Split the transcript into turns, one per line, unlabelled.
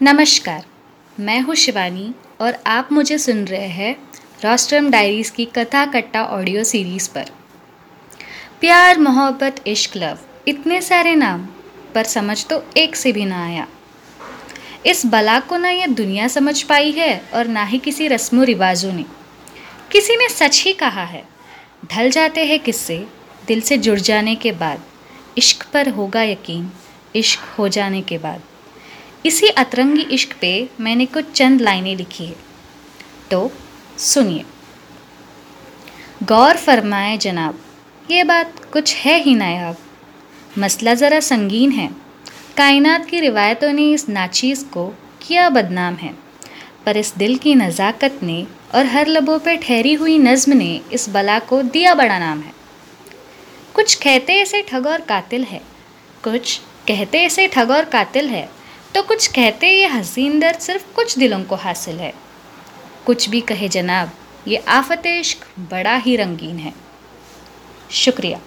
नमस्कार, मैं हूँ शिवानी और आप मुझे सुन रहे हैं राष्ट्रम डायरीज़ की कथा कट्टा ऑडियो सीरीज़ पर। प्यार, मोहब्बत, इश्क, लव, इतने सारे नाम, पर समझ तो एक से भी ना आया। इस बला को ना ये दुनिया समझ पाई है और ना ही किसी रस्मों रिवाजों ने। किसी ने सच ही कहा है, ढल जाते हैं किससे, दिल से जुड़ जाने के बाद, इश्क पर होगा यकीन, इश्क हो जाने के बाद। इसी अतरंगी इश्क पे मैंने कुछ चंद लाइनें लिखी है। तो सुनिए। गौर फरमाए जनाब, ये बात कुछ है ही नायाब। मसला ज़रा संगीन है। कायनात की रिवायतों ने इस नाचीज़ को किया बदनाम है। पर इस दिल की नज़ाकत ने और हर लबों पे ठहरी हुई नज़्म ने इस बला को दिया बड़ा नाम है। कुछ कहते इसे ठग और कातिल है। कुछ कहते इसे ठग और कातिल है। तो कुछ कहते ये हसीन दर्द सिर्फ़ कुछ दिलों को हासिल है। कुछ भी कहे जनाब, ये आफत इश्क बड़ा ही रंगीन है। शुक्रिया।